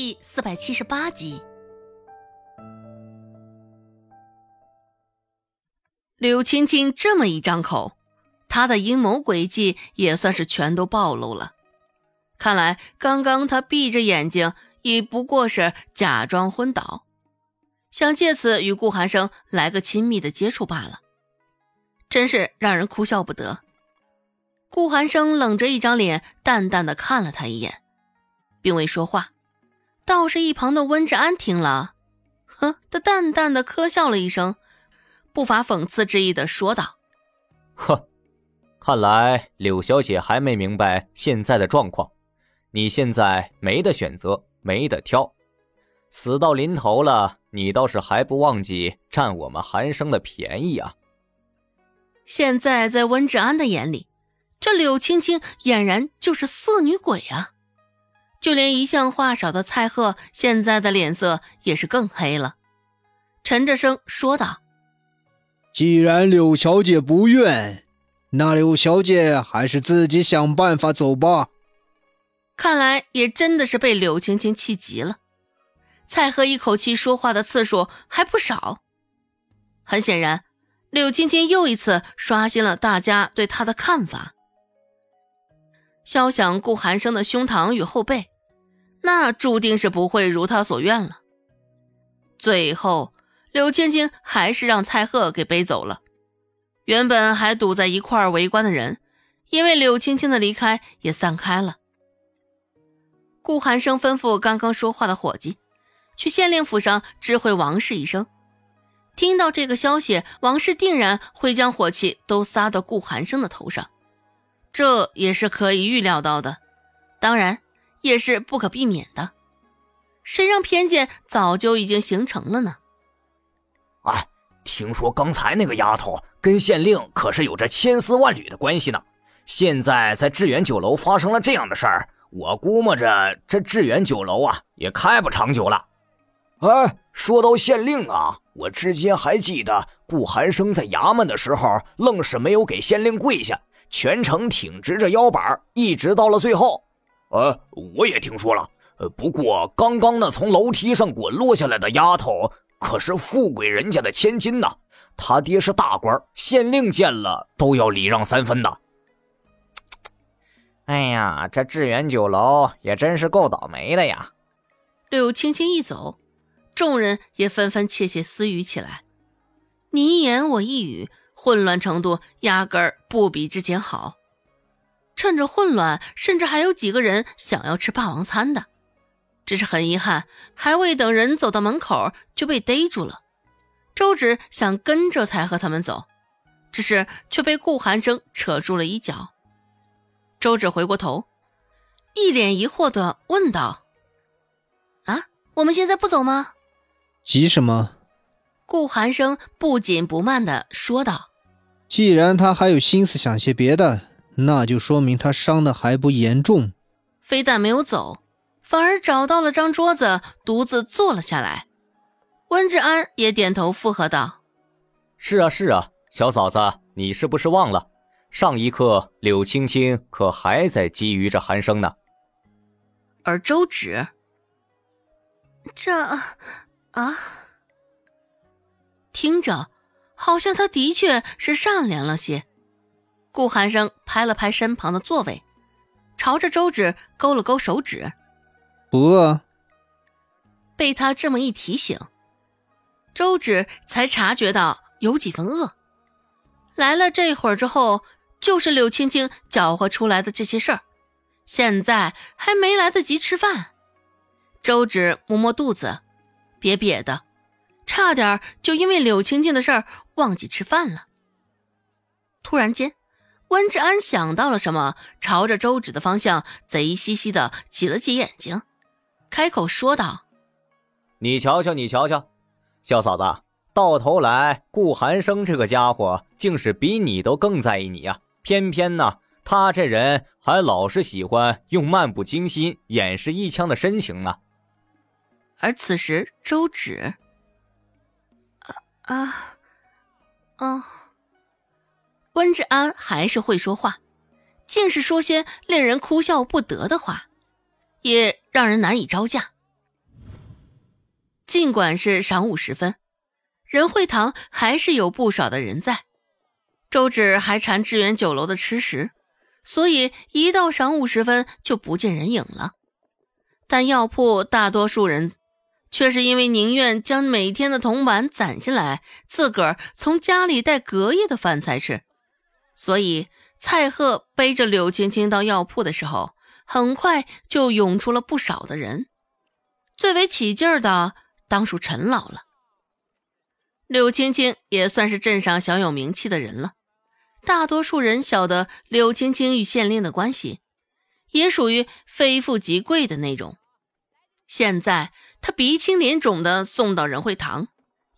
第四百七十八集，柳青青这么一张口，她的阴谋诡计也算是全都暴露了。看来刚刚她闭着眼睛，也不过是假装昏倒，想借此与顾寒生来个亲密的接触罢了，真是让人哭笑不得。顾寒生冷着一张脸，淡淡的看了他一眼，并未说话。倒是一旁的温志安听了，哼，他淡淡的咳笑了一声，不乏讽刺之意的说道：“呵，看来柳小姐还没明白现在的状况。你现在没得选择，没得挑，死到临头了，你倒是还不忘记占我们寒生的便宜啊！”现在在温志安的眼里，这柳青青俨然就是色女鬼啊！就连一向话少的蔡贺，现在的脸色也是更黑了，沉着声说道：“既然柳小姐不愿，那柳小姐还是自己想办法走吧。”看来也真的是被柳青青气急了。蔡贺一口气说话的次数还不少，很显然，柳青青又一次刷新了大家对她的看法。肖想顾寒生的胸膛与后背。那注定是不会如他所愿了。最后，柳青青还是让蔡贺给背走了。原本还堵在一块围观的人，因为柳青青的离开也散开了。顾寒生吩咐刚刚说话的伙计，去县令府上知会王氏一声。听到这个消息，王氏定然会将火气都撒到顾寒生的头上，这也是可以预料到的。当然。也是不可避免的，谁让偏见早就已经形成了呢？哎，听说刚才那个丫头跟县令可是有着千丝万缕的关系呢。现在在致远酒楼发生了这样的事儿，我估摸着这致远酒楼啊也开不长久了。哎，说到县令啊，我之前还记得顾寒生在衙门的时候，愣是没有给县令跪下，全程挺直着腰板，一直到了最后。呃，我也听说了。呃，不过刚刚那从楼梯上滚落下来的丫头，可是富贵人家的千金呐。他爹是大官，县令见了都要礼让三分的。哎呀，这致远酒楼也真是够倒霉的呀！柳青青一走，众人也纷纷窃窃私语起来，你一言我一语，混乱程度压根儿不比之前好。趁着混乱，甚至还有几个人想要吃霸王餐的，只是很遗憾，还未等人走到门口就被逮住了。周芷想跟着才和他们走，只是却被顾寒生扯住了衣角。周芷回过头，一脸疑惑的问道：“啊，我们现在不走吗？急什么？”顾寒生不紧不慢的说道：“既然他还有心思想些别的。”那就说明他伤的还不严重，非但没有走，反而找到了张桌子，独自坐了下来。温志安也点头附和道：“是啊，是啊，小嫂子，你是不是忘了上一刻柳青青可还在觊觎着寒生呢？”而周芷，这啊，听着，好像他的确是善良了些。顾寒生拍了拍身旁的座位，朝着周芷勾了勾手指：“不饿。”被他这么一提醒，周芷才察觉到有几分饿。来了这会儿之后，就是柳青青搅和出来的这些事儿，现在还没来得及吃饭。周芷摸摸肚子，瘪瘪的，差点就因为柳青青的事儿忘记吃饭了。突然间。温志安想到了什么，朝着周芷的方向贼兮兮的挤了挤眼睛，开口说道：“你瞧瞧，你瞧瞧，小嫂子，到头来顾寒生这个家伙竟是比你都更在意你呀！偏偏呢，他这人还老是喜欢用漫不经心掩饰一腔的深情呢。”而此时，周芷，啊啊，啊。温志安还是会说话，尽是说些令人哭笑不得的话，也让人难以招架。尽管是晌午时分，仁惠堂还是有不少的人在。周芷还馋志远酒楼的吃食，所以一到晌午时分就不见人影了。但药铺大多数人却是因为宁愿将每天的铜板攒下来，自个儿从家里带隔夜的饭菜吃，所以蔡贺背着柳青青到药铺的时候，很快就涌出了不少的人。最为起劲儿的当属陈老了。柳青青也算是镇上小有名气的人了。大多数人晓得柳青青与县令的关系，也属于非富即贵的那种。现在他鼻青脸肿的送到仁惠堂，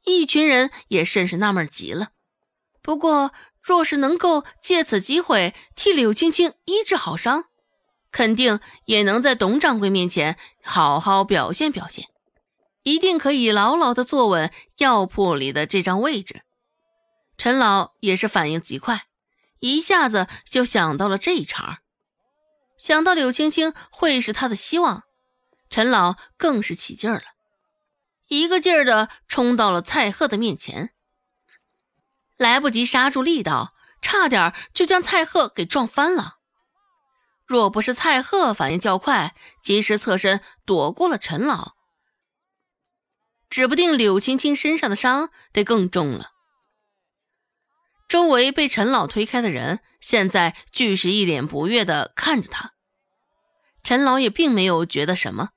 一群人也甚是纳闷极了。不过，若是能够借此机会替柳青青医治好伤，肯定也能在董掌柜面前好好表现表现，一定可以牢牢的坐稳药铺里的这张位置。陈老也是反应极快。一下子就想到了这一茬想到柳青青会是他的希望，陈老更是起劲儿了，一个劲儿的冲到了蔡贺的面前，来不及刹住力道，差点就将蔡贺给撞翻了。若不是蔡贺反应较快，及时侧身躲过了陈老，指不定柳青青身上的伤得更重了。周围被陈老推开的人，现在俱是一脸不悦的看着他。陈老也并没有觉得什么，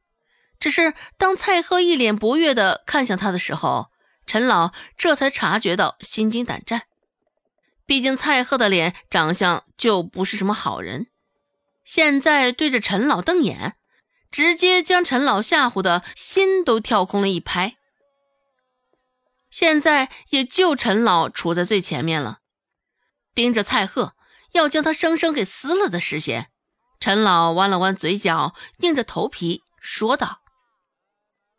只是当蔡贺一脸不悦的看向他的时候，陈老这才察觉到心惊胆战。毕竟蔡贺的脸长相就不是什么好人，现在对着陈老瞪眼，直接将陈老吓唬的心都跳空了一拍。现在也就陈老处在最前面了。盯着蔡贺，要将他生生给撕了的视线，陈老弯了弯嘴角，硬着头皮说道：“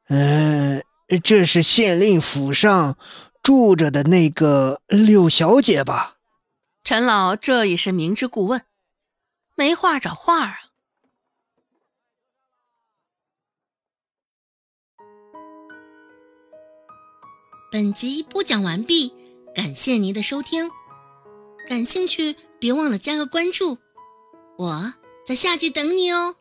嗯，这是县令府上住着的那个柳小姐吧？”陈老这也是明知故问，没话找话啊。本集播讲完毕，感谢您的收听。感兴趣，别忘了加个关注，我在下集等你哦。